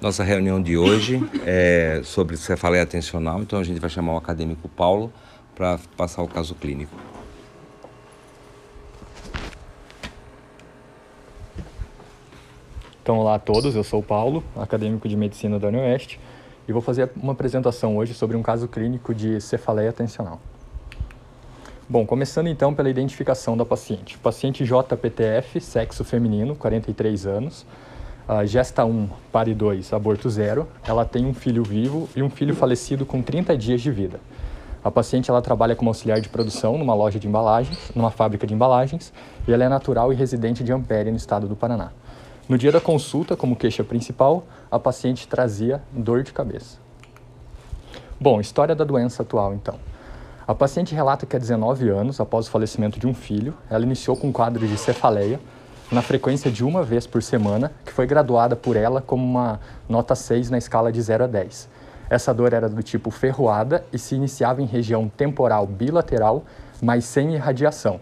Nossa reunião de hoje é sobre cefaleia atencional, então a gente vai chamar o acadêmico Paulo para passar o caso clínico. Então, olá a todos, eu sou o Paulo, acadêmico de medicina da UniOeste, e vou fazer uma apresentação hoje sobre um caso clínico de cefaleia atencional. Bom, começando então pela identificação da paciente. Paciente JPTF, sexo feminino, 43 anos, uh, gesta 1, pare 2, aborto 0. Ela tem um filho vivo e um filho falecido com 30 dias de vida. A paciente ela trabalha como auxiliar de produção numa loja de embalagens, numa fábrica de embalagens, e ela é natural e residente de Ampere, no estado do Paraná. No dia da consulta, como queixa principal, a paciente trazia dor de cabeça. Bom, história da doença atual então. A paciente relata que há 19 anos, após o falecimento de um filho, ela iniciou com um quadro de cefaleia na frequência de uma vez por semana, que foi graduada por ela como uma nota 6 na escala de 0 a 10. Essa dor era do tipo ferroada e se iniciava em região temporal bilateral, mas sem irradiação.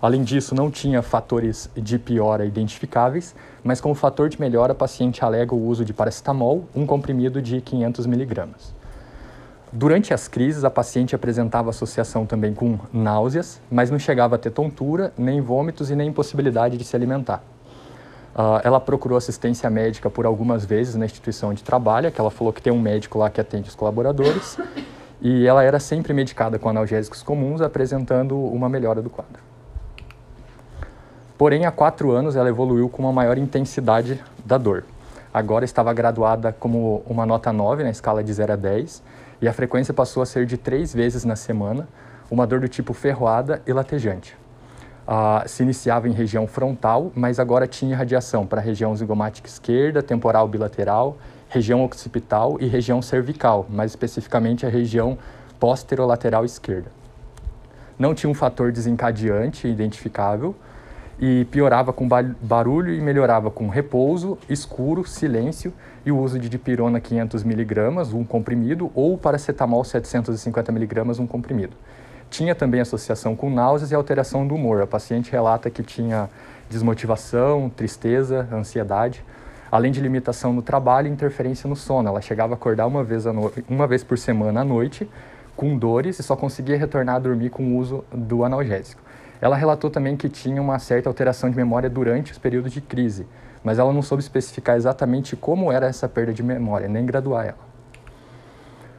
Além disso, não tinha fatores de piora identificáveis, mas como fator de melhora, a paciente alega o uso de paracetamol, um comprimido de 500 miligramas. Durante as crises, a paciente apresentava associação também com náuseas, mas não chegava a ter tontura, nem vômitos e nem impossibilidade de se alimentar. Uh, ela procurou assistência médica por algumas vezes na instituição onde trabalha, que ela falou que tem um médico lá que atende os colaboradores, e ela era sempre medicada com analgésicos comuns, apresentando uma melhora do quadro. Porém, há quatro anos ela evoluiu com uma maior intensidade da dor. Agora estava graduada como uma nota 9 na escala de 0 a 10 e a frequência passou a ser de três vezes na semana, uma dor do tipo ferroada e latejante. Uh, se iniciava em região frontal, mas agora tinha radiação para região zigomática esquerda, temporal bilateral, região occipital e região cervical, mais especificamente a região posterolateral esquerda. Não tinha um fator desencadeante identificável e piorava com barulho e melhorava com repouso, escuro, silêncio e o uso de dipirona 500mg, um comprimido, ou paracetamol 750mg, um comprimido. Tinha também associação com náuseas e alteração do humor. A paciente relata que tinha desmotivação, tristeza, ansiedade, além de limitação no trabalho e interferência no sono. Ela chegava a acordar uma vez, no... uma vez por semana à noite, com dores, e só conseguia retornar a dormir com o uso do analgésico. Ela relatou também que tinha uma certa alteração de memória durante os períodos de crise, mas ela não soube especificar exatamente como era essa perda de memória, nem graduar ela.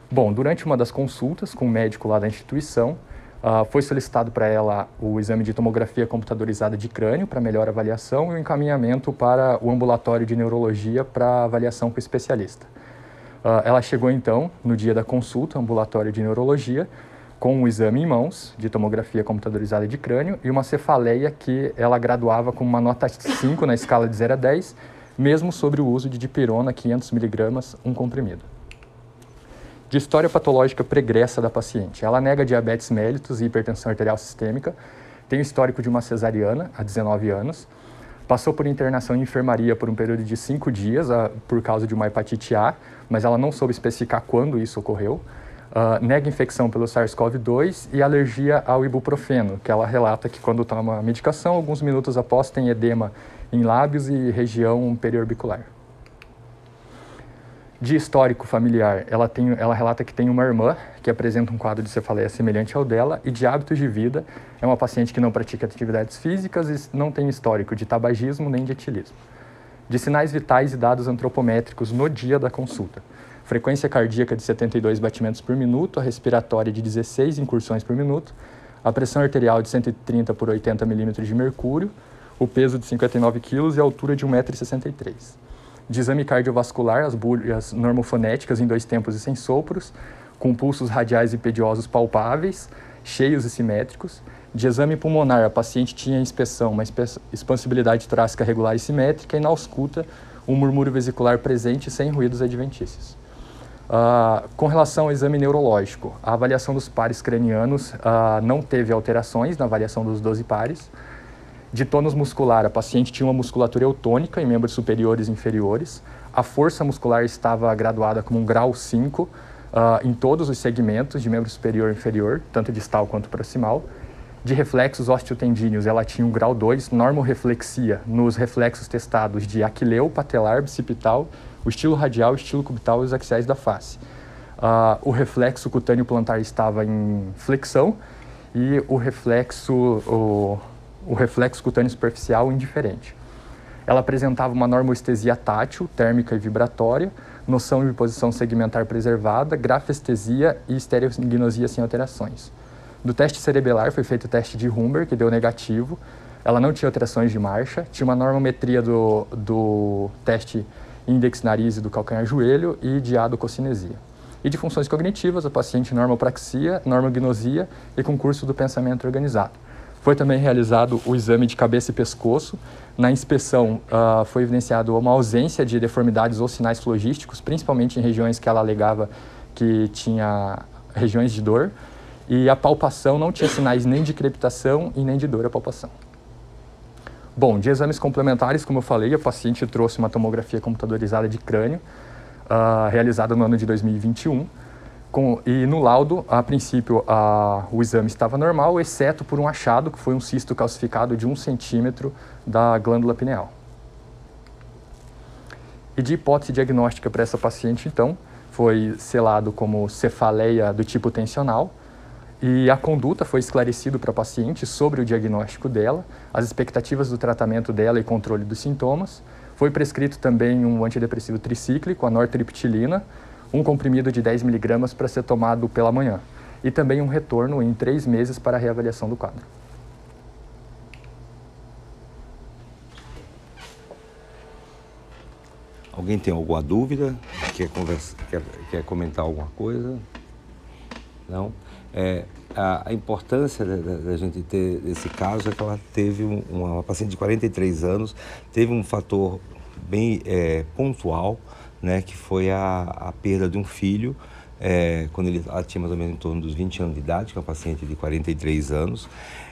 Bom, durante uma das consultas com o médico lá da instituição, uh, foi solicitado para ela o exame de tomografia computadorizada de crânio para melhor avaliação e o encaminhamento para o ambulatório de neurologia para avaliação com o especialista. Uh, ela chegou então, no dia da consulta, ambulatório de neurologia, com um exame em mãos de tomografia computadorizada de crânio e uma cefaleia que ela graduava com uma nota 5 na escala de 0 a 10, mesmo sobre o uso de dipirona 500mg, um comprimido. De história patológica pregressa da paciente. Ela nega diabetes mellitus e hipertensão arterial sistêmica, tem histórico de uma cesariana há 19 anos, passou por internação em enfermaria por um período de 5 dias a, por causa de uma hepatite A, mas ela não soube especificar quando isso ocorreu uh, nega infecção pelo SARS-CoV-2 e alergia ao ibuprofeno, que ela relata que quando toma a medicação, alguns minutos após tem edema em lábios e região periorbicular. De histórico familiar, ela, tem, ela relata que tem uma irmã que apresenta um quadro de cefaleia semelhante ao dela e de hábitos de vida, é uma paciente que não pratica atividades físicas e não tem histórico de tabagismo nem de etilismo. De sinais vitais e dados antropométricos no dia da consulta frequência cardíaca de 72 batimentos por minuto, a respiratória de 16 incursões por minuto, a pressão arterial de 130 por 80 milímetros de mercúrio, o peso de 59 quilos e a altura de 1,63m. De exame cardiovascular, as bulhas normofonéticas em dois tempos e sem sopros, com pulsos radiais e pediosos palpáveis, cheios e simétricos. De exame pulmonar, a paciente tinha inspeção, uma expansibilidade torácica regular e simétrica, e na ausculta, um murmúrio vesicular presente sem ruídos adventícios. Uh, com relação ao exame neurológico, a avaliação dos pares cranianos uh, não teve alterações na avaliação dos 12 pares. De tônus muscular, a paciente tinha uma musculatura eutônica em membros superiores e inferiores. A força muscular estava graduada como um grau 5 uh, ah, em todos os segmentos de membro superior e inferior, tanto distal quanto proximal. De reflexos osteotendíneos, ela tinha um grau 2, normoreflexia nos reflexos testados de aquileu, patelar, bicipital, o estilo radial, o estilo cubital e os axiais da face. Uh, o reflexo cutâneo plantar estava em flexão e o reflexo, o, o reflexo cutâneo superficial indiferente. Ela apresentava uma normoestesia tátil, térmica e vibratória, noção de posição segmentar preservada, grafestesia e estereognosia sem alterações. Do teste cerebelar foi feito o teste de Humber, que deu negativo. Ela não tinha alterações de marcha, tinha uma normometria do, do teste índex nariz e do calcanhar-joelho e de adococinesia. E de funções cognitivas, a paciente normopraxia, normognosia e concurso do pensamento organizado. Foi também realizado o exame de cabeça e pescoço. Na inspeção, uh, foi evidenciado uma ausência de deformidades ou sinais flogísticos, principalmente em regiões que ela alegava que tinha regiões de dor. E a palpação não tinha sinais nem de crepitação e nem de dor à palpação. Bom, de exames complementares, como eu falei, a paciente trouxe uma tomografia computadorizada de crânio, uh, realizada no ano de 2021 com, e no laudo, a princípio, o exame estava normal, exceto por um achado, que foi um cisto calcificado de um centímetro da glândula pineal. E de hipótese diagnóstica para essa paciente, então, foi selado como cefaleia do tipo tensional, e a conduta foi esclarecido para a paciente sobre o diagnóstico dela, as expectativas do tratamento dela e controle dos sintomas. Foi prescrito também um antidepressivo tricíclico, a nortriptilina, um comprimido de 10 miligramas para ser tomado pela manhã e também um retorno em três meses para a reavaliação do quadro. Alguém tem alguma dúvida? Quer, conversa, quer, quer comentar alguma coisa? Não? É, a, a, importância da, da, gente ter esse caso é que ela teve um, uma, uma, paciente de 43 anos, teve um fator bem é, pontual, né, que foi a, a perda de um filho, é, quando ele, ela tinha mais ou menos em torno dos 20 anos de idade, que é uma paciente de 43 anos.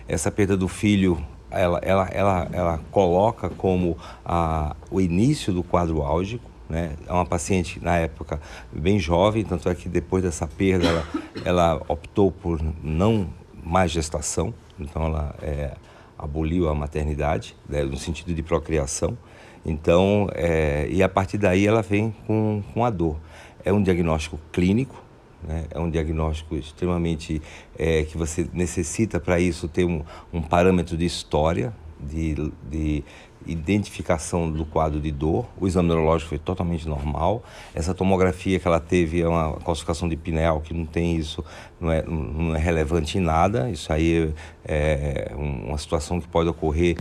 Essa perda do filho, ela, ela, ela, ela coloca como a, o início do quadro álgico, né? É uma paciente, na época, bem jovem, tanto é que depois dessa perda ela, ela optou por não mais gestação, então ela é, aboliu a maternidade, né, no sentido de procriação. Então, é, e a partir daí ela vem com, com a dor. É um diagnóstico clínico, né? é um diagnóstico extremamente é, que você necessita para isso ter um, um parâmetro de história, de, de identificação do quadro de dor. O exame neurológico foi totalmente normal. Essa tomografia que ela teve é uma calcificação de pineal, que não tem isso, não é, não é relevante em nada. Isso aí é, é uma situação que pode ocorrer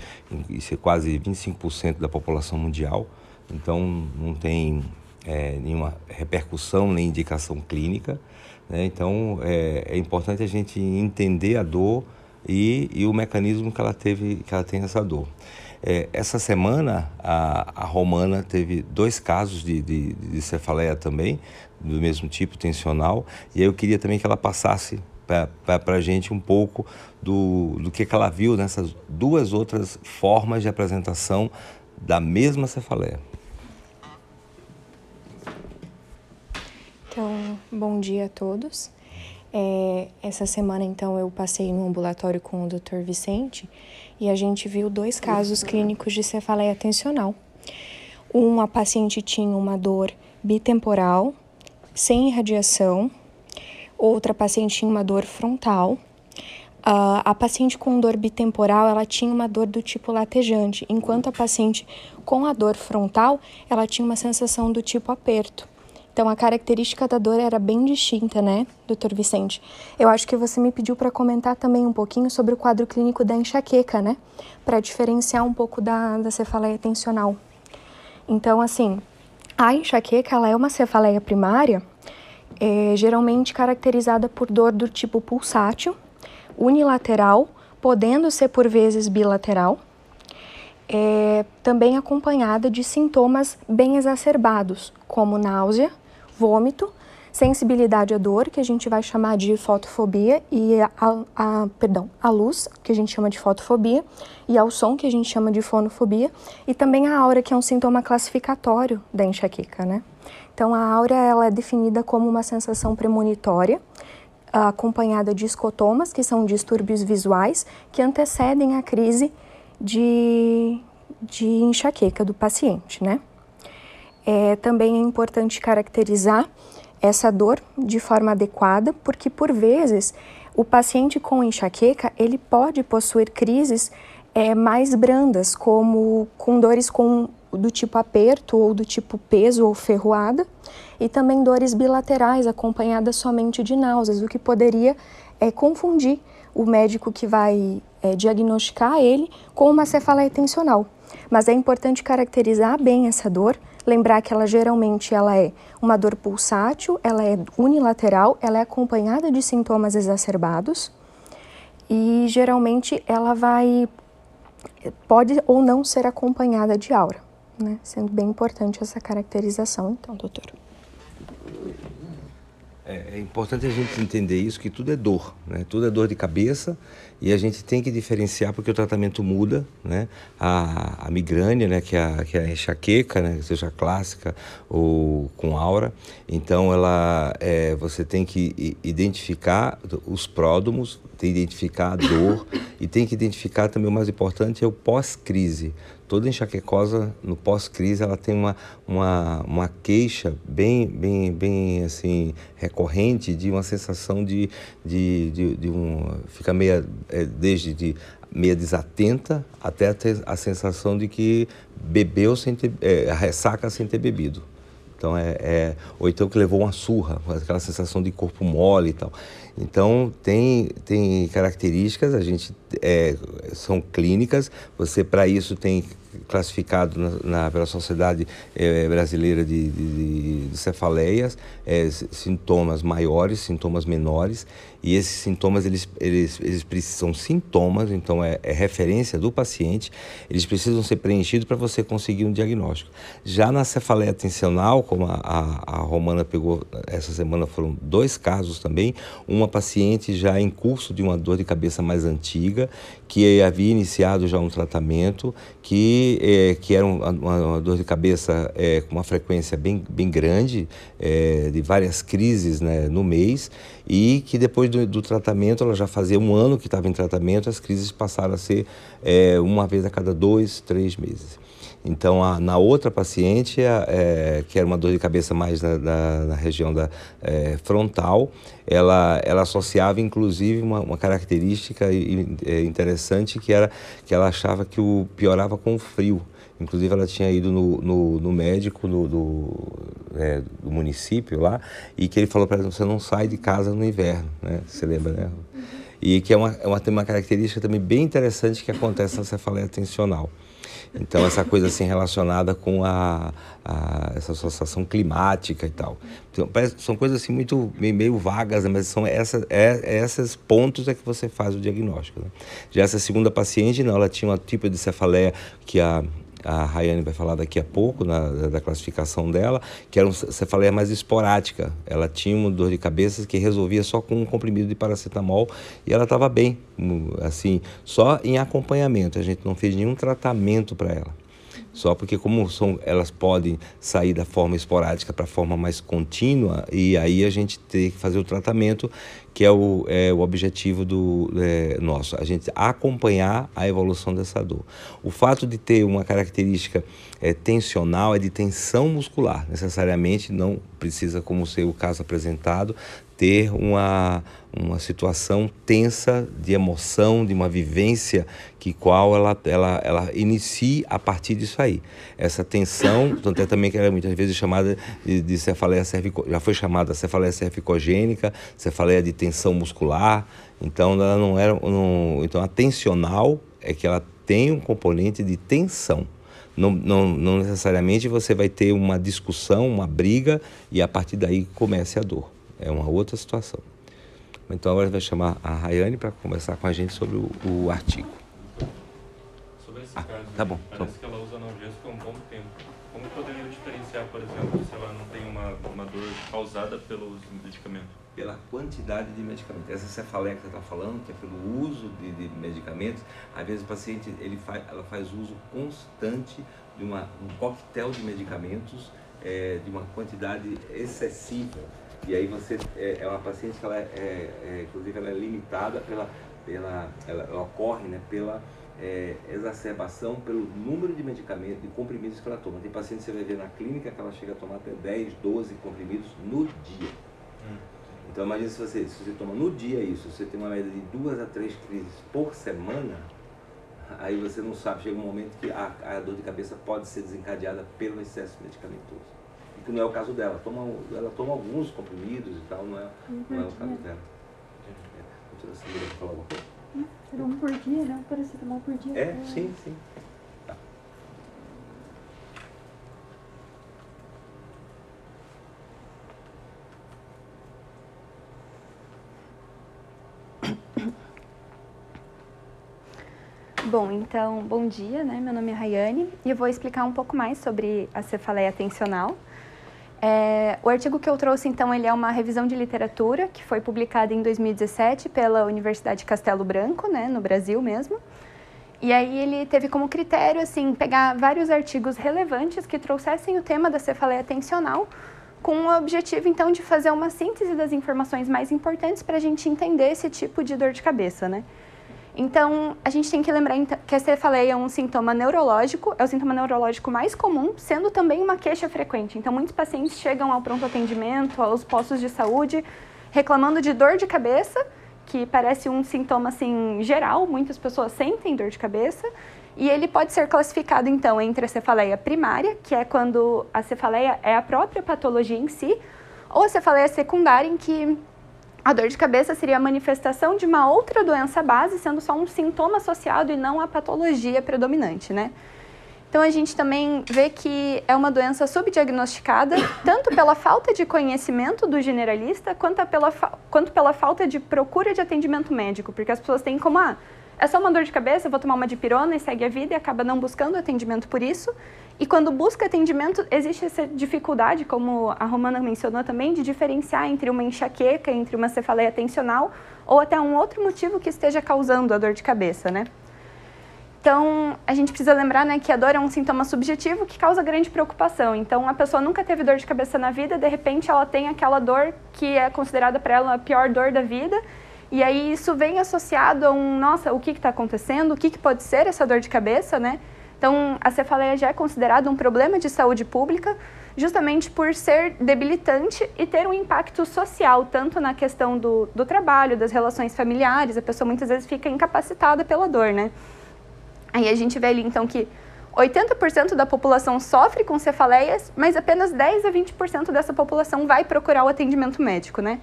em ser quase 25% da população mundial. Então, não tem é, nenhuma repercussão nem indicação clínica. Né? Então, é, é importante a gente entender a dor e, e o mecanismo que ela teve, que ela tem essa dor. É, essa semana, a, a, Romana teve dois casos de, de, de, cefaleia também, do mesmo tipo, tensional, e aí eu queria também que ela passasse para a gente um pouco do, do que, que ela viu nessas duas outras formas de apresentação da mesma cefaleia. Então, bom dia a todos. É, essa semana, então, eu passei no ambulatório com o Dr. Vicente e a gente viu dois casos clínicos de cefaleia tensional. Uma paciente tinha uma dor bitemporal, sem irradiação, outra paciente tinha uma dor frontal. Uh, a paciente com dor bitemporal, ela tinha uma dor do tipo latejante, enquanto a paciente com a dor frontal, ela tinha uma sensação do tipo aperto. Então a característica da dor era bem distinta, né, doutor Vicente? Eu acho que você me pediu para comentar também um pouquinho sobre o quadro clínico da enxaqueca, né? Para diferenciar um pouco da, da cefaleia tensional. Então, assim, a enxaqueca ela é uma cefaleia primária, é, geralmente caracterizada por dor do tipo pulsátil, unilateral, podendo ser por vezes bilateral, é, também acompanhada de sintomas bem exacerbados, como náusea, vômito, sensibilidade à dor, que a gente vai chamar de fotofobia, e a, a, perdão, a luz, que a gente chama de fotofobia, e ao som, que a gente chama de fonofobia, e também a aura, que é um sintoma classificatório da enxaqueca, né? Então, a aura ela é definida como uma sensação premonitória, acompanhada de escotomas, que são distúrbios visuais, que antecedem a crise de, de enxaqueca do paciente, né? É, também é importante caracterizar essa dor de forma adequada, porque por vezes o paciente com enxaqueca ele pode possuir crises é, mais brandas, como com dores com, do tipo aperto ou do tipo peso ou ferroada, e também dores bilaterais acompanhadas somente de náuseas, o que poderia é, confundir o médico que vai é, diagnosticar ele com uma cefaleia tensional. Mas é importante caracterizar bem essa dor, lembrar que ela geralmente ela é uma dor pulsátil, ela é unilateral, ela é acompanhada de sintomas exacerbados e geralmente ela vai pode ou não ser acompanhada de aura, né? Sendo bem importante essa caracterização, então, doutor. É, é, importante a gente entender isso, que tudo é dor, né? Tudo é dor de cabeça e a gente tem que diferenciar porque o tratamento muda, né? A, a migrânia, né? Que é a, que é a enxaqueca, né? Seja clássica ou com aura. Então, ela, é, você tem que identificar os pródomos, que identificar a dor e tem que identificar também o mais importante é o pós-crise toda enxaquecosa no pós-crise ela tem uma, uma, uma queixa bem, bem, bem assim, recorrente de uma sensação de, de, de, de um. fica meia, é, desde de meia desatenta até ter a sensação de que bebeu sem ter, é, ressaca sem ter bebido. Então é, é, ou então que levou uma surra, aquela sensação de corpo mole e tal. Então tem tem características, a gente é, são clínicas. Você para isso tem classificado na, na, pela Sociedade eh, Brasileira de, de, de Cefaleias, eh, sintomas maiores, sintomas menores, e esses sintomas, eles, eles, eles precisam sintomas, então é, é referência do paciente, eles precisam ser preenchidos para você conseguir um diagnóstico. Já na cefaleia tensional, como a, a, a Romana pegou essa semana, foram dois casos também, uma paciente já em curso de uma dor de cabeça mais antiga, que havia iniciado já um tratamento, que, é, que era uma, uma, dor de cabeça é, com uma frequência bem, bem grande, é, de várias crises né, no mês, e que depois do, do, tratamento, ela já fazia um ano que estava em tratamento, as crises passaram a ser é, uma vez a cada dois, três meses. Então, a, na outra paciente, é, que era uma dor de cabeça mais na, na, na região da é, frontal, ela, ela associava inclusive uma, uma característica é, interessante que era que ela achava que o piorava com o frio. Inclusive, ela tinha ido no, no, no médico no, do, é, do município lá e que ele falou para ela: você não sai de casa no inverno, né? Você lembra, né? E que é uma, é uma, tem uma característica também bem interessante que acontece na cefaleia tensional. Então, essa coisa assim relacionada com a, a essa associação climática e tal. Então, parece, são coisas assim muito meio, vagas, né? mas são essa, é, é esses pontos é que você faz o diagnóstico. Né? Já essa segunda paciente, não, ela tinha um tipo de cefaleia que a a Rayane vai falar daqui a pouco, na, da classificação dela, que era uma cefaleia mais esporádica. Ela tinha uma dor de cabeça que resolvia só com um comprimido de paracetamol e ela estava bem, assim, só em acompanhamento. A gente não fez nenhum tratamento para ela. Só porque como são, elas podem sair da forma esporádica para a forma mais contínua e aí a gente tem que fazer o tratamento que é o, é o objetivo do é, nosso, a gente acompanhar a evolução dessa dor. O fato de ter uma característica é, tensional é de tensão muscular, necessariamente não precisa, como ser o caso apresentado, ter uma, uma situação tensa de emoção, de uma vivência que qual ela, ela, ela inicia a partir disso aí. Essa tensão, tanto é também que ela é muitas vezes chamada de, de cefaleia cervico, já foi chamada cefaleia cervicogênica, cefaleia de tensão muscular. Então ela não era, não, então a tensional é que ela tem um componente de tensão. Não, não, não necessariamente você vai ter uma discussão, uma briga e a partir daí comece a dor. É uma outra situação. Então agora vai chamar a Rayane para conversar com a gente sobre o, o artigo. Sobre esse ah, caso, tá bom, parece tá bom. que ela usa analgésico há um bom tempo. Como poderia diferenciar, por exemplo, se ela não tem uma, uma dor causada pelos medicamentos? Pela quantidade de medicamentos. Essa cefaleia que você está falando, que é pelo uso de, de, medicamentos, às vezes o paciente ele faz, ela faz uso constante de uma, um coquetel de medicamentos, é, de uma quantidade excessiva e aí você é, é uma paciente que ela é, é, é, inclusive ela é limitada pela, pela ela, ela ocorre né, pela é, exacerbação pelo número de medicamentos, de comprimidos que ela toma. Tem pacientes que você vai ver na clínica que ela chega a tomar até 10, 12 comprimidos no dia. Hum. Então imagine se você, se você toma no dia isso, você tem uma média de duas a três crises por semana, aí você não sabe, chega um momento que a, a dor de cabeça pode ser desencadeada pelo excesso medicamentoso. E que não é o caso dela. Toma, ela toma alguns comprimidos e tal, não é, não é o caso dela. É, doutora Samira, falar alguma coisa? Era um por dia, né? Paracetamol por dia. É, sim, sim. Tá. Bom, então, bom dia, né? Meu nome é Rayane e eu vou explicar um pouco mais sobre a cefaleia atencional. É, o artigo que eu trouxe, então, ele é uma revisão de literatura que foi publicada em 2017 pela Universidade Castelo Branco, né, no Brasil mesmo. E aí ele teve como critério, assim, pegar vários artigos relevantes que trouxessem o tema da cefaleia atencional com o objetivo, então, de fazer uma síntese das informações mais importantes para a gente entender esse tipo de dor de cabeça, né? Então, a gente tem que lembrar que a cefaleia é um sintoma neurológico, é o sintoma neurológico mais comum, sendo também uma queixa frequente. Então, muitos pacientes chegam ao pronto atendimento, aos postos de saúde, reclamando de dor de cabeça, que parece um sintoma assim geral, muitas pessoas sentem dor de cabeça, e ele pode ser classificado então entre a cefaleia primária, que é quando a cefaleia é a própria patologia em si, ou a cefaleia secundária, em que a dor de cabeça seria a manifestação de uma outra doença base, sendo só um sintoma associado e não a patologia predominante, né? Então a gente também vê que é uma doença subdiagnosticada, tanto pela falta de conhecimento do generalista, quanto pela, quanto pela falta de procura de atendimento médico, porque as pessoas têm como, ah, é só uma dor de cabeça, eu vou tomar uma dipirona e segue a vida e acaba não buscando atendimento por isso. E quando busca atendimento, existe essa dificuldade, como a Romana mencionou também, de diferenciar entre uma enxaqueca, entre uma cefaleia tensional ou até um outro motivo que esteja causando a dor de cabeça, né? Então, a gente precisa lembrar né, que a dor é um sintoma subjetivo que causa grande preocupação. Então, a pessoa nunca teve dor de cabeça na vida, de repente ela tem aquela dor que é considerada para ela a pior dor da vida, e aí isso vem associado a um, nossa, o que está acontecendo, o que, que pode ser essa dor de cabeça, né? Então, a cefaleia já é considerada um problema de saúde pública, justamente por ser debilitante e ter um impacto social, tanto na questão do, do trabalho, das relações familiares, a pessoa muitas vezes fica incapacitada pela dor, né? Aí a gente vê ali, então, que 80% da população sofre com cefaleias, mas apenas 10 a 20% dessa população vai procurar o atendimento médico, né?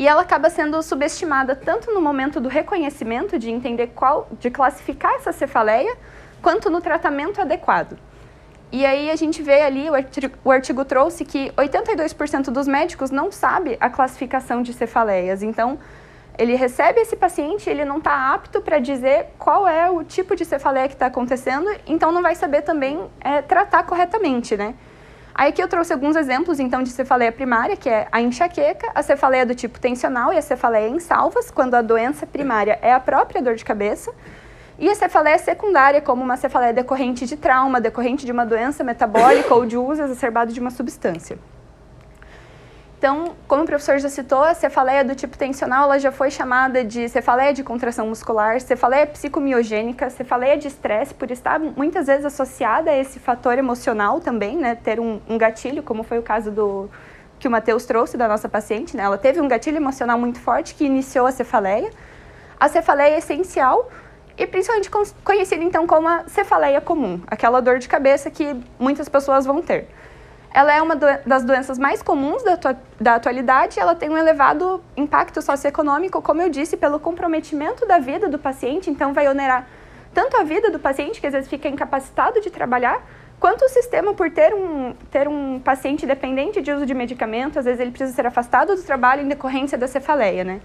E ela acaba sendo subestimada tanto no momento do reconhecimento, de entender qual, de classificar essa cefaleia, quanto no tratamento adequado. E aí a gente vê ali, o artigo, o artigo trouxe que 82% dos médicos não sabe a classificação de cefaleias. Então, ele recebe esse paciente, ele não está apto para dizer qual é o tipo de cefaleia que está acontecendo, então não vai saber também é, tratar corretamente, né? Aí aqui eu trouxe alguns exemplos, então, de cefaleia primária, que é a enxaqueca, a cefaleia do tipo tensional e a cefaleia em salvas, quando a doença primária é a própria dor de cabeça. E a cefaleia secundária, como uma cefaleia decorrente de trauma, decorrente de uma doença metabólica ou de uso exacerbado de uma substância. Então, como o professor já citou, a cefaleia do tipo tensional ela já foi chamada de cefaleia de contração muscular, cefaleia psicomiogênica, cefaleia de estresse, por estar muitas vezes associada a esse fator emocional também, né, ter um, um gatilho, como foi o caso do que o Matheus trouxe da nossa paciente, né, ela teve um gatilho emocional muito forte que iniciou a cefaleia. A cefaleia é essencial, e principalmente conhecida então como a cefaleia comum, aquela dor de cabeça que muitas pessoas vão ter. Ela é uma do das doenças mais comuns da, da atualidade ela tem um elevado impacto socioeconômico, como eu disse, pelo comprometimento da vida do paciente, então vai onerar tanto a vida do paciente, que às vezes fica incapacitado de trabalhar, quanto o sistema por ter um, ter um paciente dependente de uso de medicamento, às vezes ele precisa ser afastado do trabalho em decorrência da cefaleia, né?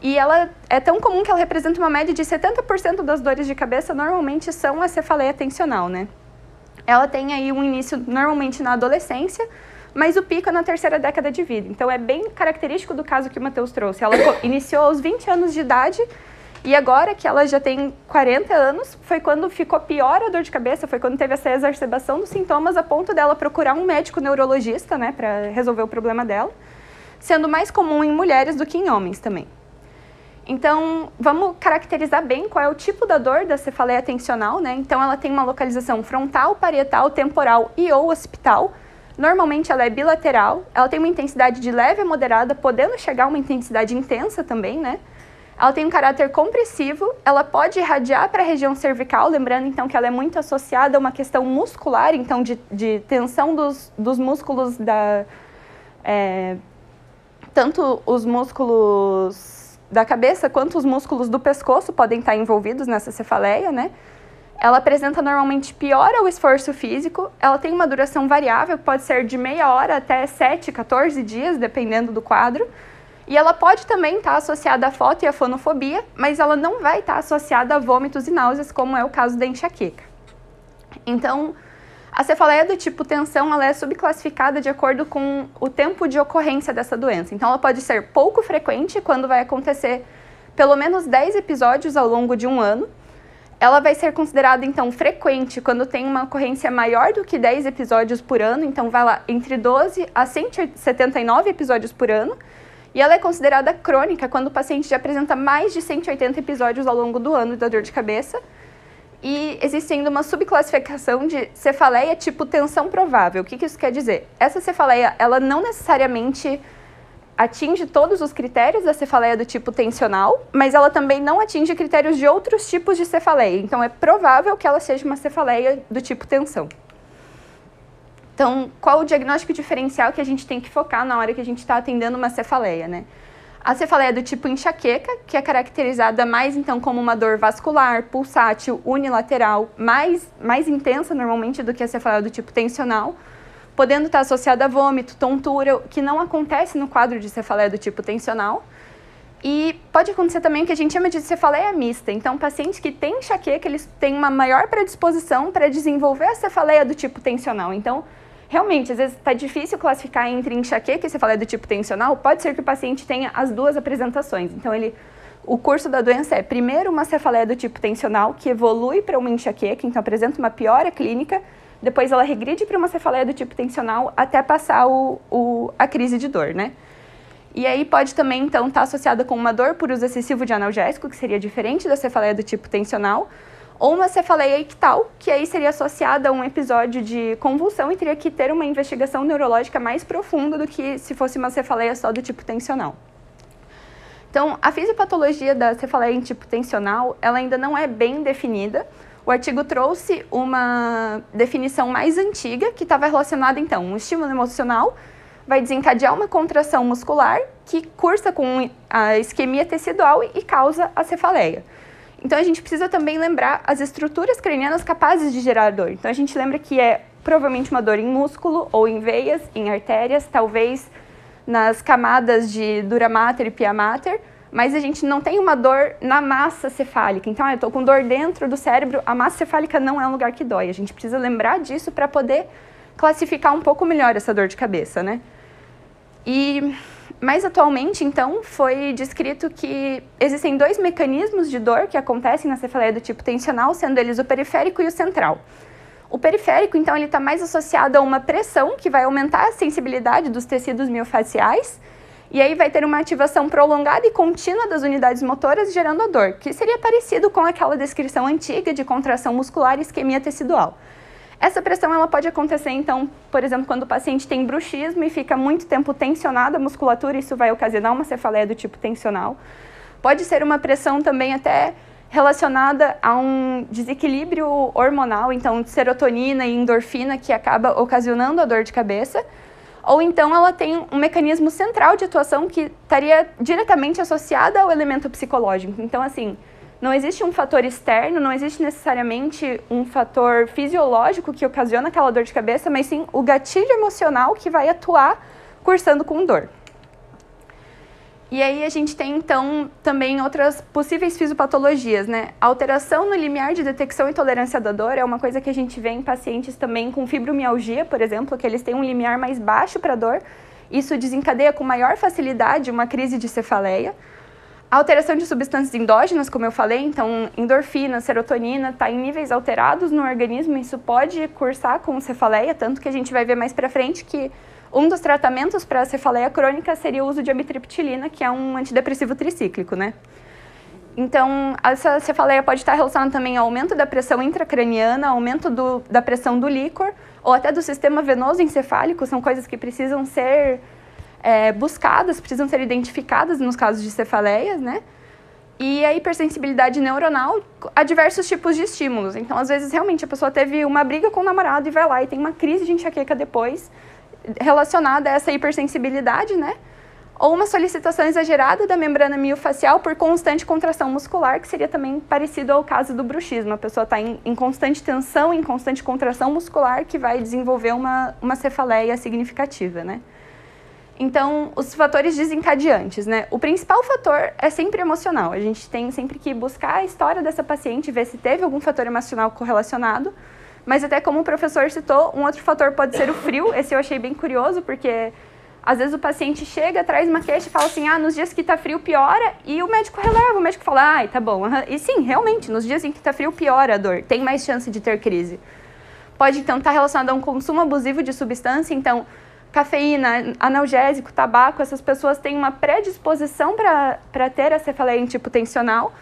E ela é tão comum que ela representa uma média de 70% das dores de cabeça normalmente são a cefaleia tensional, né? Ela tem aí um início normalmente na adolescência, mas o pico é na terceira década de vida. Então é bem característico do caso que o Matheus trouxe. Ela iniciou aos 20 anos de idade e agora que ela já tem 40 anos, foi quando ficou pior a dor de cabeça, foi quando teve essa exacerbação dos sintomas a ponto dela procurar um médico neurologista, né, para resolver o problema dela, sendo mais comum em mulheres do que em homens também. Então, vamos caracterizar bem qual é o tipo da dor da cefaleia tensional, né? Então, ela tem uma localização frontal, parietal, temporal e ou occipital. Normalmente, ela é bilateral. Ela tem uma intensidade de leve a moderada, podendo chegar a uma intensidade intensa também, né? Ela tem um caráter compressivo, ela pode irradiar para a região cervical, lembrando então que ela é muito associada a uma questão muscular, então de, de tensão dos, dos músculos da. É, tanto os músculos da cabeça quanto os músculos do pescoço podem estar envolvidos nessa cefaleia, né? Ela apresenta normalmente pior ao esforço físico, ela tem uma duração variável, pode ser de meia hora até 7, 14 dias, dependendo do quadro. E ela pode também estar associada à foto e à fonofobia, mas ela não vai estar associada a vômitos e náuseas, como é o caso da enxaqueca. Então, a cefaleia do tipo tensão ela é subclassificada de acordo com o tempo de ocorrência dessa doença. Então, ela pode ser pouco frequente, quando vai acontecer pelo menos 10 episódios ao longo de um ano. Ela vai ser considerada, então, frequente quando tem uma ocorrência maior do que 10 episódios por ano, então vai lá entre 12 a 179 episódios por ano. E ela é considerada crônica quando o paciente já apresenta mais de 180 episódios ao longo do ano da dor de cabeça. E existe ainda uma subclassificação de cefaleia tipo tensão provável. O que, que isso quer dizer? Essa cefaleia, ela não necessariamente atinge todos os critérios da cefaleia do tipo tensional, mas ela também não atinge critérios de outros tipos de cefaleia. Então, é provável que ela seja uma cefaleia do tipo tensão. Então, qual o diagnóstico diferencial que a gente tem que focar na hora que a gente está atendendo uma cefaleia, né? A cefaleia é do tipo enxaqueca, que é caracterizada mais então como uma dor vascular, pulsátil, unilateral, mais, mais intensa normalmente do que a cefaleia do tipo tensional, podendo estar associada a vômito, tontura, que não acontece no quadro de cefaleia do tipo tensional. E pode acontecer também o que a gente chama de cefaleia mista. Então, pacientes que têm enxaqueca, eles têm uma maior predisposição para desenvolver a cefaleia do tipo tensional. Então, realmente, às vezes está difícil classificar entre enxaqueca e cefaleia do tipo tensional, pode ser que o paciente tenha as duas apresentações. Então, ele, o curso da doença é primeiro uma cefaleia do tipo tensional, que evolui para uma enxaqueca, então apresenta uma piora clínica, depois ela regride para uma cefaleia do tipo tensional até passar o, o, a crise de dor, né? E aí pode também, então, estar tá associada com uma dor por uso excessivo de analgésico, que seria diferente da cefaleia do tipo tensional, ou uma cefaleia ictal, que aí seria associada a um episódio de convulsão e teria que ter uma investigação neurológica mais profunda do que se fosse uma cefaleia só do tipo tensional. Então, a fisiopatologia da cefaleia em tipo tensional, ela ainda não é bem definida. O artigo trouxe uma definição mais antiga, que estava relacionada, então, um estímulo emocional vai desencadear uma contração muscular que cursa com a isquemia tecidual e causa a cefaleia. Então a gente precisa também lembrar as estruturas cranianas capazes de gerar dor. Então a gente lembra que é provavelmente uma dor em músculo ou em veias, em artérias, talvez nas camadas de dura mater e pia mater, mas a gente não tem uma dor na massa cefálica. Então, ah, eu estou com dor dentro do cérebro, a massa cefálica não é um lugar que dói. A gente precisa lembrar disso para poder classificar um pouco melhor essa dor de cabeça, né? E mais atualmente, então, foi descrito que existem dois mecanismos de dor que acontecem na cefaleia do tipo tensional, sendo eles o periférico e o central. O periférico, então, ele está mais associado a uma pressão que vai aumentar a sensibilidade dos tecidos miofaciais, e aí vai ter uma ativação prolongada e contínua das unidades motoras gerando a dor, que seria parecido com aquela descrição antiga de contração muscular e isquemia tecidual. Essa pressão ela pode acontecer, então, por exemplo, quando o paciente tem bruxismo e fica muito tempo tensionada a musculatura, isso vai ocasionar uma cefaleia do tipo tensional. Pode ser uma pressão também até relacionada a um desequilíbrio hormonal, então de serotonina e endorfina que acaba ocasionando a dor de cabeça. Ou então ela tem um mecanismo central de atuação que estaria diretamente associada ao elemento psicológico. Então, assim, não existe um fator externo, não existe necessariamente um fator fisiológico que ocasiona aquela dor de cabeça, mas sim o gatilho emocional que vai atuar cursando com dor. E aí a gente tem então também outras possíveis fisiopatologias, né? Alteração no limiar de detecção e tolerância da dor é uma coisa que a gente vê em pacientes também com fibromialgia, por exemplo, que eles têm um limiar mais baixo para dor. Isso desencadeia com maior facilidade uma crise de cefaleia. A alteração de substâncias endógenas, como eu falei, então endorfina, serotonina, está em níveis alterados no organismo, isso pode cursar com cefaleia, tanto que a gente vai ver mais para frente que um dos tratamentos para cefaleia crônica seria o uso de amitriptilina, que é um antidepressivo tricíclico, né? Então, essa cefaleia pode estar relacionada também ao aumento da pressão intracraniana, aumento do, da pressão do líquor, ou até do sistema venoso encefálico, são coisas que precisam ser é, buscadas, precisam ser identificadas nos casos de cefaleias, né? E a hipersensibilidade neuronal a diversos tipos de estímulos. Então, às vezes, realmente, a pessoa teve uma briga com o namorado e vai lá e tem uma crise de enxaqueca depois, relacionada a essa hipersensibilidade, né? Ou uma solicitação exagerada da membrana miofacial por constante contração muscular, que seria também parecido ao caso do bruxismo. A pessoa está em, em, constante tensão, em constante contração muscular, que vai desenvolver uma, uma cefaleia significativa, né? Então, os fatores desencadeantes, né? O principal fator é sempre emocional. A gente tem sempre que buscar a história dessa paciente, ver se teve algum fator emocional correlacionado. Mas até como o professor citou, um outro fator pode ser o frio. Esse eu achei bem curioso, porque às vezes o paciente chega, traz uma queixa e fala assim, ah, nos dias que tá frio piora, e o médico releva, o médico fala, ai, tá bom. E sim, realmente, nos dias em que tá frio piora a dor, tem mais chance de ter crise. Pode então estar tá relacionado a um consumo abusivo de substância, então cafeína, analgésico, tabaco, essas pessoas têm uma predisposição para ter a cefaleia tensional.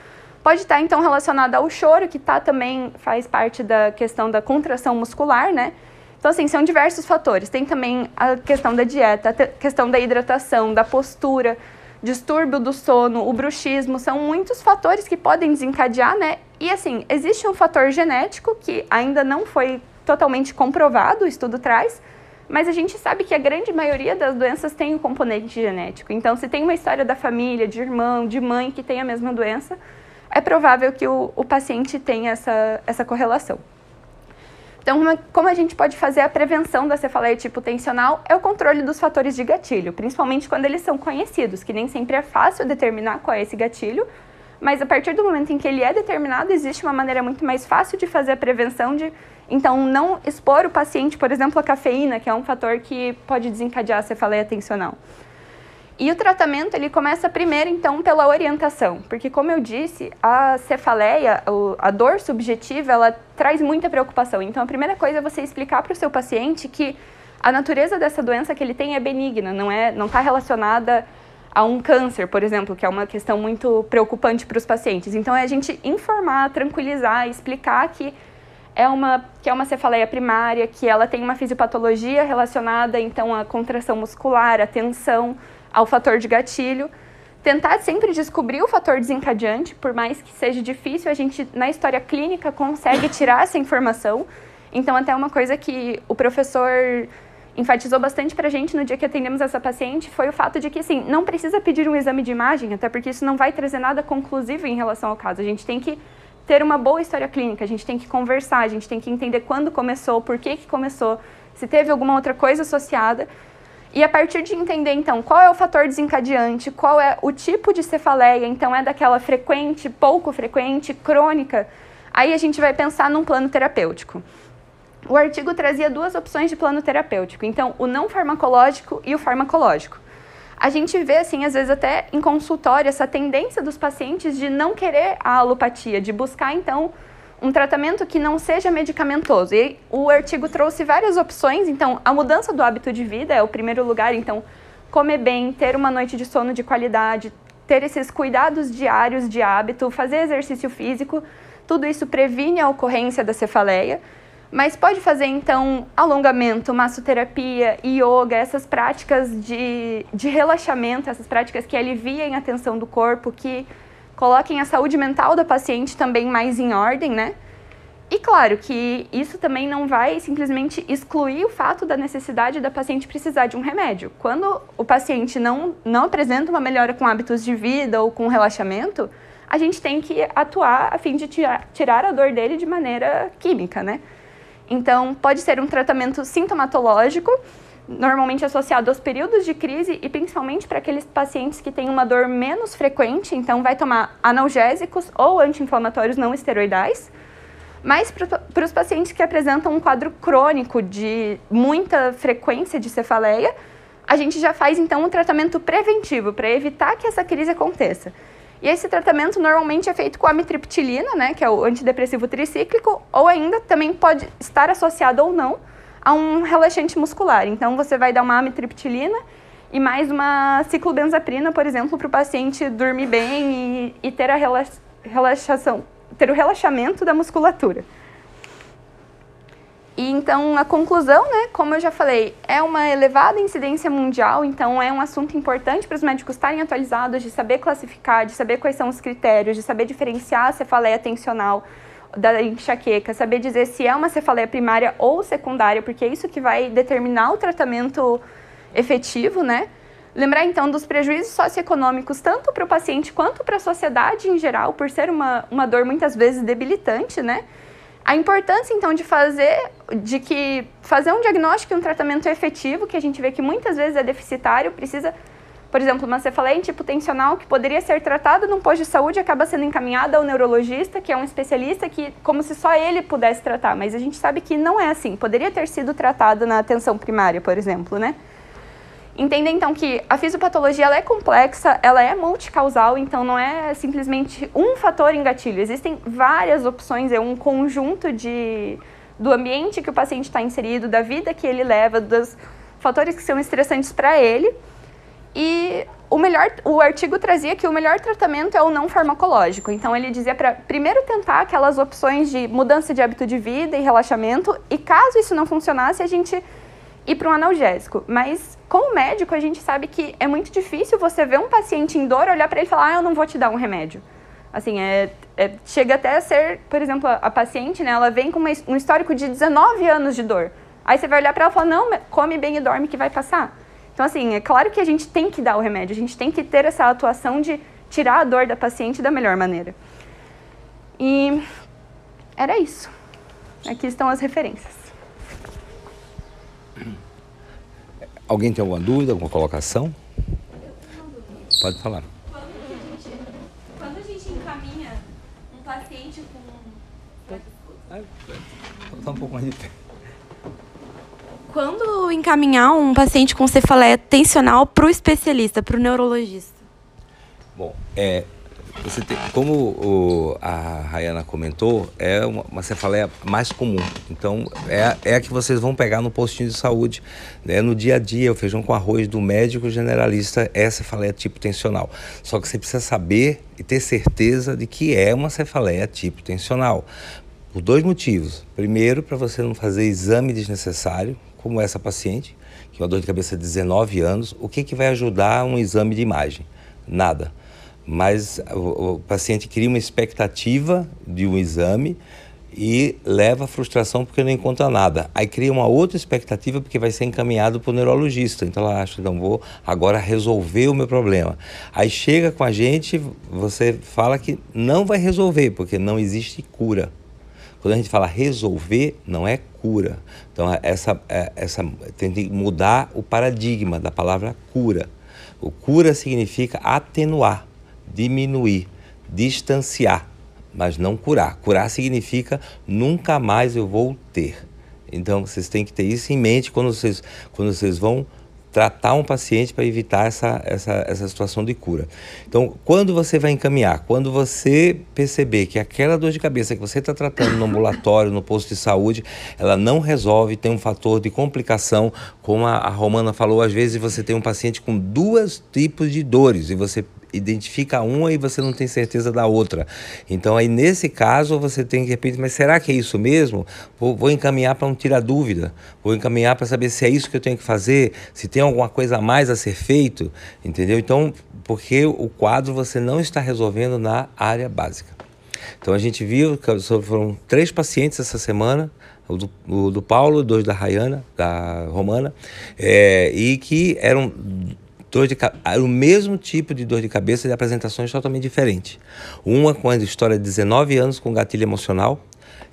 Pode estar, então, relacionada ao choro, que tá, também faz parte da questão da contração muscular, né? Então, assim, são diversos fatores. Tem também a questão da dieta, a questão da hidratação, da postura, distúrbio do sono, o bruxismo, são muitos fatores que podem desencadear, né? E, assim, existe um fator genético que ainda não foi totalmente comprovado, o estudo traz, mas a gente sabe que a grande maioria das doenças tem um componente genético. Então, se tem uma história da família, de irmão, de mãe que tem a mesma doença, é provável que o, o paciente tenha essa, essa correlação. Então, uma, como a gente pode fazer a prevenção da cefaleia tipo tensional é o controle dos fatores de gatilho, principalmente quando eles são conhecidos, que nem sempre é fácil determinar qual é esse gatilho, mas a partir do momento em que ele é determinado, existe uma maneira muito mais fácil de fazer a prevenção de então, não expor o paciente, por exemplo, à cafeína, que é um fator que pode desencadear a cefaleia tensional. E o tratamento, ele começa primeiro, então, pela orientação, porque, como eu disse, a cefaleia, a dor subjetiva, ela traz muita preocupação. Então, a primeira coisa é você explicar para o seu paciente que a natureza dessa doença que ele tem é benigna, não é, não está relacionada a um câncer, por exemplo, que é uma questão muito preocupante para os pacientes. Então, é a gente informar, tranquilizar, explicar que é uma, que é uma cefaleia primária, que ela tem uma fisiopatologia relacionada, então, à contração muscular, à tensão, ao fator de gatilho. Tentar sempre descobrir o fator desencadeante, por mais que seja difícil, a gente, na história clínica, consegue tirar essa informação. Então, até uma coisa que o professor enfatizou bastante para a gente no dia que atendemos essa paciente foi o fato de que, assim, não precisa pedir um exame de imagem, até porque isso não vai trazer nada conclusivo em relação ao caso. A gente tem que ter uma boa história clínica, a gente tem que conversar, a gente tem que entender quando começou, por que, que começou, se teve alguma outra coisa associada. E a partir de entender, então, qual é o fator desencadeante, qual é o tipo de cefaleia, então é daquela frequente, pouco frequente, crônica, aí a gente vai pensar num plano terapêutico. O artigo trazia duas opções de plano terapêutico, então o não farmacológico e o farmacológico a gente vê, assim, às vezes até em consultório, essa tendência dos pacientes de não querer a alopatia, de buscar, então, um tratamento que não seja medicamentoso. E o artigo trouxe várias opções, então, a mudança do hábito de vida é o primeiro lugar, então, comer bem, ter uma noite de sono de qualidade, ter esses cuidados diários de hábito, fazer exercício físico, tudo isso previne a ocorrência da cefaleia. Mas pode fazer então alongamento, massoterapia, yoga, essas práticas de, de relaxamento, essas práticas que aliviem a tensão do corpo, que coloquem a saúde mental da paciente também mais em ordem, né? E claro que isso também não vai simplesmente excluir o fato da necessidade da paciente precisar de um remédio. Quando o paciente não, não apresenta uma melhora com hábitos de vida ou com relaxamento, a gente tem que atuar a fim de tirar, tirar a dor dele de maneira química, né? Então, pode ser um tratamento sintomatológico, normalmente associado aos períodos de crise e principalmente para aqueles pacientes que têm uma dor menos frequente, então vai tomar analgésicos ou anti-inflamatórios não esteroidais. Mas para os pacientes que apresentam um quadro crônico de muita frequência de cefaleia, a gente já faz então um tratamento preventivo para evitar que essa crise aconteça. E esse tratamento normalmente é feito com amitriptilina, né, que é o antidepressivo tricíclico, ou ainda também pode estar associado ou não a um relaxante muscular. Então você vai dar uma amitriptilina e mais uma ciclobenzaprina, por exemplo, para o paciente dormir bem e, e ter a, relaxação, ter o relaxamento da musculatura. E então a conclusão, né, como eu já falei, é uma elevada incidência mundial, então é um assunto importante para os médicos estarem atualizados, de saber classificar, de saber quais são os critérios, de saber diferenciar a cefaleia tensional da enxaqueca, saber dizer se é uma cefaleia primária ou secundária, porque é isso que vai determinar o tratamento efetivo, né? Lembrar então dos prejuízos socioeconômicos tanto para o paciente quanto para a sociedade em geral, por ser uma, uma dor muitas vezes debilitante, né? A importância, então, de fazer, de que fazer um diagnóstico e um tratamento efetivo, que a gente vê que muitas vezes é deficitário, precisa, por exemplo, uma tipo tensional que poderia ser tratada num posto de saúde acaba sendo encaminhada ao neurologista, que é um especialista que, como se só ele pudesse tratar, mas a gente sabe que não é assim. Poderia ter sido tratado na atenção primária, por exemplo, né? Entender então que a fisiopatologia ela é complexa, ela é multicausal, então não é simplesmente um fator em gatilho. Existem várias opções, é um conjunto de do ambiente que o paciente está inserido, da vida que ele leva, dos fatores que são estressantes para ele. E o melhor, o artigo trazia que o melhor tratamento é o não farmacológico. Então ele dizia para primeiro tentar aquelas opções de mudança de hábito de vida e relaxamento, e caso isso não funcionasse, a gente ir para um analgésico. Mas, como médico, a gente sabe que é muito difícil você ver um paciente em dor, olhar para ele e falar, ah, eu não vou te dar um remédio. Assim, é, é, chega até a ser, por exemplo, a, a paciente, né, ela vem com uma, um histórico de 19 anos de dor. Aí você vai olhar para ela e falar, não, come bem e dorme que vai passar. Então, assim, é claro que a gente tem que dar o remédio, a gente tem que ter essa atuação de tirar a dor da paciente da melhor maneira. E era isso. Aqui estão as referências. Alguém tem alguma dúvida, alguma colocação? Pode falar. Quando a gente, quando a gente encaminha um paciente com. Tá um pouco mais de Quando encaminhar um paciente com cefaleia tensional para o especialista, para o neurologista? Bom, é, você tem, como o, a Rayana comentou, é uma, uma, cefaleia mais comum. Então, é, é a que vocês vão pegar no postinho de saúde. Né? No dia a dia, o feijão com arroz do médico generalista é cefaleia tipo tensional. Só que você precisa saber e ter certeza de que é uma cefaleia tipo tensional. Por dois motivos. Primeiro, para você não fazer exame desnecessário, como essa paciente, que é uma dor de cabeça de 19 anos. O que, que vai ajudar um exame de imagem? Nada mas o, o paciente cria uma expectativa de um exame e leva à frustração porque não encontra nada. Aí cria uma outra expectativa porque vai ser encaminhado para o neurologista. Então ela acha, não vou agora resolver o meu problema. Aí chega com a gente, você fala que não vai resolver porque não existe cura. Quando a gente fala resolver, não é cura. Então essa, é, essa tem que mudar o paradigma da palavra cura. O cura significa atenuar diminuir, distanciar, mas não curar. Curar significa nunca mais eu vou ter. Então vocês têm que ter isso em mente quando vocês, quando vocês vão tratar um paciente para evitar essa, essa, essa situação de cura. Então, quando você vai encaminhar, quando você perceber que aquela dor de cabeça que você está tratando no ambulatório, no posto de saúde, ela não resolve, tem um fator de complicação, como a, a Romana falou, às vezes você tem um paciente com duas tipos de dores e você identifica uma e você não tem certeza da outra. Então aí nesse caso você tem que repetir, mas será que é isso mesmo? Vou, vou encaminhar para não tirar dúvida, vou encaminhar para saber se é isso que eu tenho que fazer, se tem alguma coisa a mais a ser feito, entendeu? Então, porque o quadro você não está resolvendo na área básica. Então a gente viu que foram três pacientes essa semana, o do, o do Paulo, dois da Rayana, da Romana, é, e que eram dor de o mesmo tipo de dor de cabeça de apresentações totalmente diferentes. Uma com a história de 19 anos com gatilho emocional,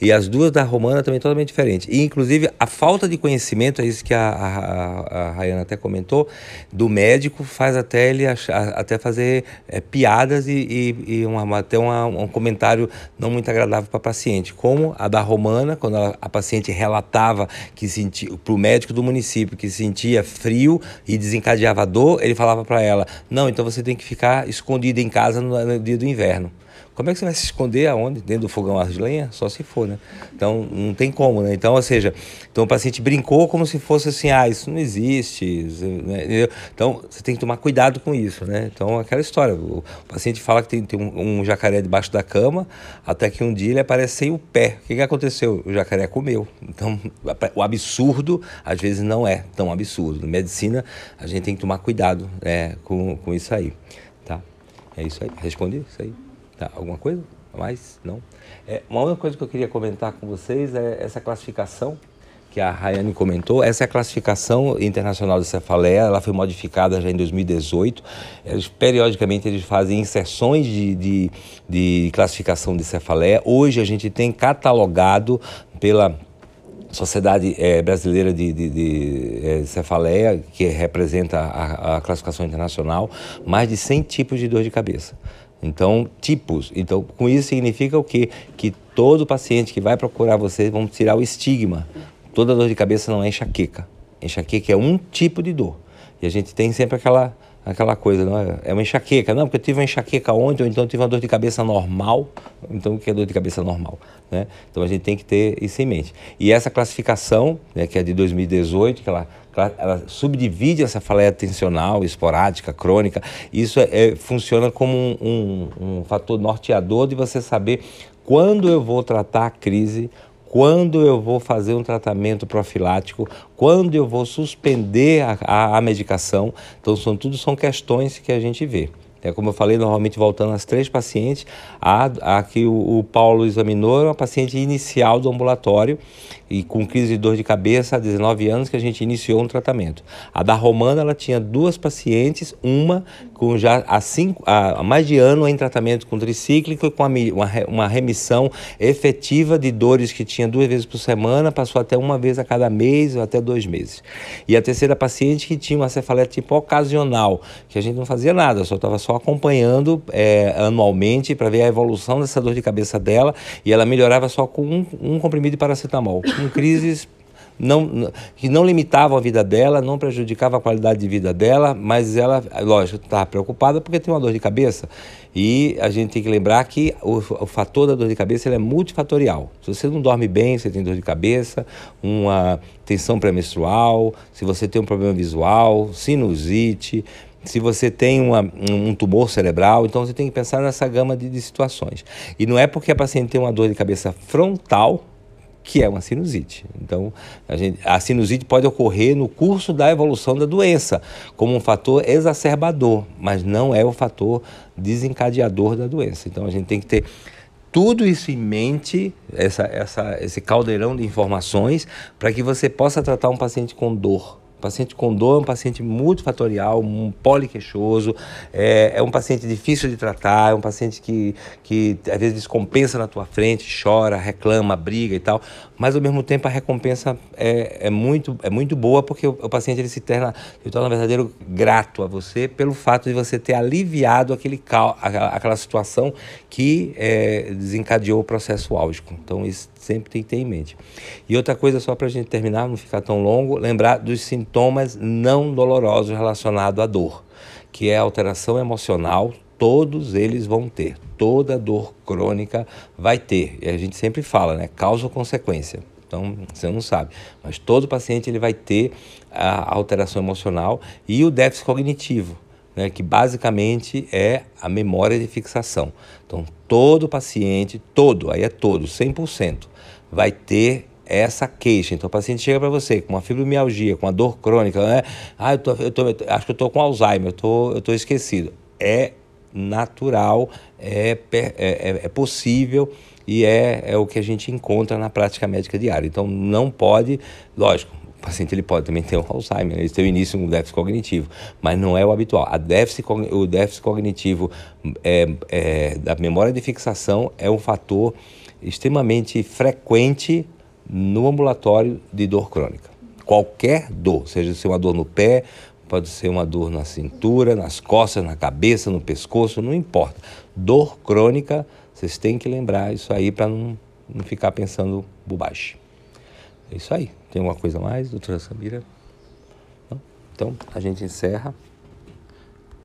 e as duas da Romana também totalmente diferentes. E, inclusive, a falta de conhecimento, é isso que a, a, a Rayana até comentou, do médico faz até ele achar, até fazer é, piadas e, e, e uma, até uma, um comentário não muito agradável para a paciente. Como a da Romana, quando a, a paciente relatava que para o médico do município, que sentia frio e desencadeava dor, ele falava para ela: não, então você tem que ficar escondida em casa no, no dia do inverno. Como é que você vai se esconder aonde? Dentro do fogão a de lenha? Só se for, né? Então, não tem como, né? Então, ou seja, então o paciente brincou como se fosse assim, ah, isso não existe. Né? Então, você tem que tomar cuidado com isso, né? Então, aquela história. O, paciente fala que tem, tem um, um, jacaré debaixo da cama, até que um dia ele aparece sem o pé. O que, que aconteceu? O jacaré comeu. Então, o absurdo, às vezes, não é tão absurdo. Na medicina, a gente tem que tomar cuidado né, com, com isso aí, tá? É isso aí. Respondi isso aí. Tá, alguma coisa? Mais? Não? É, uma outra coisa que eu queria comentar com vocês é essa classificação que a Rayane comentou. Essa é a classificação internacional de cefaleia, ela foi modificada já em 2018. Eles, periodicamente eles fazem inserções de, de, de classificação de cefaleia. Hoje a gente tem catalogado pela Sociedade é, Brasileira de, de, de, é, Cefaleia, que representa a, a, classificação internacional, mais de 100 tipos de dor de cabeça. Então, tipos. Então, com isso significa o quê? Que todo paciente que vai procurar você, vamos tirar o estigma. Toda dor de cabeça não é enxaqueca. Enxaqueca é um tipo de dor. E a gente tem sempre aquela aquela coisa, não é? é uma enxaqueca. Não, porque eu tive uma enxaqueca ontem, ou então eu tive uma dor de cabeça normal. Então, o que é dor de cabeça normal? Né? Então, a gente tem que ter isso em mente. E essa classificação, né, que é de 2018, que ela, ela subdivide essa cefaleia tensional, esporádica, crônica. Isso é, é, funciona como um, um, um fator norteador de você saber quando eu vou tratar a crise, quando eu vou fazer um tratamento profilático, quando eu vou suspender a, a, a medicação. Então, são, tudo são questões que a gente vê. É como eu falei, normalmente voltando às três pacientes, a, a que o, o Paulo examinou é uma paciente inicial do ambulatório e com crise de dor de cabeça há 19 anos que a gente iniciou um tratamento. A da Romana, ela tinha duas pacientes, uma com já há, cinco, há mais de ano em tratamento com tricíclico com uma, uma remissão efetiva de dores que tinha duas vezes por semana, passou até uma vez a cada mês ou até dois meses. E a terceira paciente que tinha uma cefaleia tipo ocasional, que a gente não fazia nada, só estava só acompanhando é, anualmente para ver a evolução dessa dor de cabeça dela e ela melhorava só com um, um comprimido de paracetamol com crises não, que não limitavam a vida dela, não prejudicavam a qualidade de vida dela, mas ela, lógico, estava preocupada porque tem uma dor de cabeça. E a gente tem que lembrar que o, o fator da dor de cabeça é multifatorial. Se você não dorme bem, você tem dor de cabeça, uma tensão pré-menstrual, se você tem um problema visual, sinusite, se você tem uma, um tumor cerebral, então você tem que pensar nessa gama de, de situações. E não é porque a paciente tem uma dor de cabeça frontal que é uma sinusite. Então, a, gente, a, sinusite pode ocorrer no curso da evolução da doença, como um fator exacerbador, mas não é o fator desencadeador da doença. Então, a gente tem que ter tudo isso em mente, essa, essa, esse caldeirão de informações, para que você possa tratar um paciente com dor paciente com dor é um paciente multifatorial, um poliqueixoso, é, é um paciente difícil de tratar, é um paciente que, que às vezes descompensa na tua frente, chora, reclama, briga e tal, mas ao mesmo tempo a recompensa é, é, muito, é muito boa porque o, o paciente ele se torna, ele torna verdadeiro grato a você pelo fato de você ter aliviado aquele cal, aquela, aquela situação que é, desencadeou o processo álgico. Então isso sempre tem que ter em mente. E outra coisa, só para a gente terminar, não ficar tão longo, lembrar dos sintomas não dolorosos relacionados à dor, que é a alteração emocional, todos eles vão ter. Toda dor crônica vai ter. E a gente sempre fala, né? Causa ou consequência. Então, você não sabe. Mas todo paciente ele vai ter a alteração emocional e o déficit cognitivo, né? que basicamente é a memória de fixação. Então, todo paciente, todo, aí é todo, 100%, vai ter essa queixa. Então, o paciente chega para você com uma fibromialgia, com uma dor crônica, né? Ah, eu, tô, eu, tô, eu acho que eu estou com Alzheimer, eu tô, estou tô esquecido. É natural, é, é, é, é possível e é, é o que a gente encontra na prática médica diária. Então, não pode, lógico, o paciente ele pode também ter um Alzheimer, ele tem o início um déficit cognitivo, mas não é o habitual. A déficit, o déficit cognitivo é, é, da memória de fixação é um fator extremamente frequente no ambulatório de dor crônica. Qualquer dor, seja se uma dor no pé, pode ser uma dor na cintura, nas costas, na cabeça, no pescoço, não importa. Dor crônica, vocês têm que lembrar isso aí para não, não ficar pensando bobagem. É isso aí. Tem alguma coisa mais, doutora Samira? Não? Então, a gente encerra.